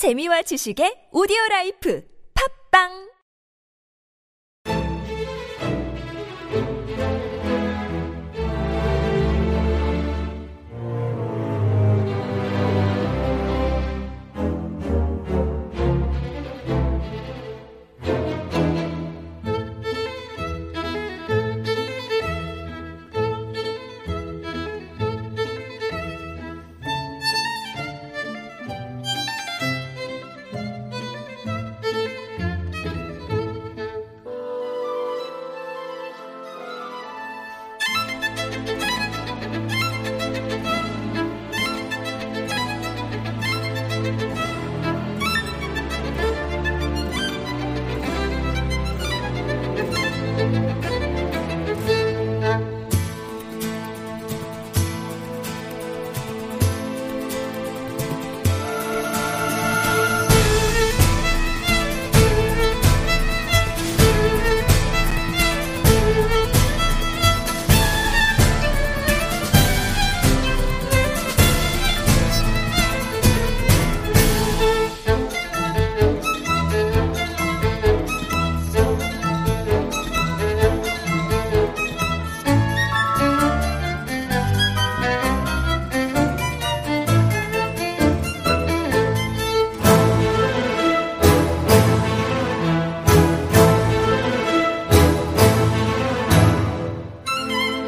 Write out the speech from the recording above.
재미와 지식의 오디오 라이프. 팝빵!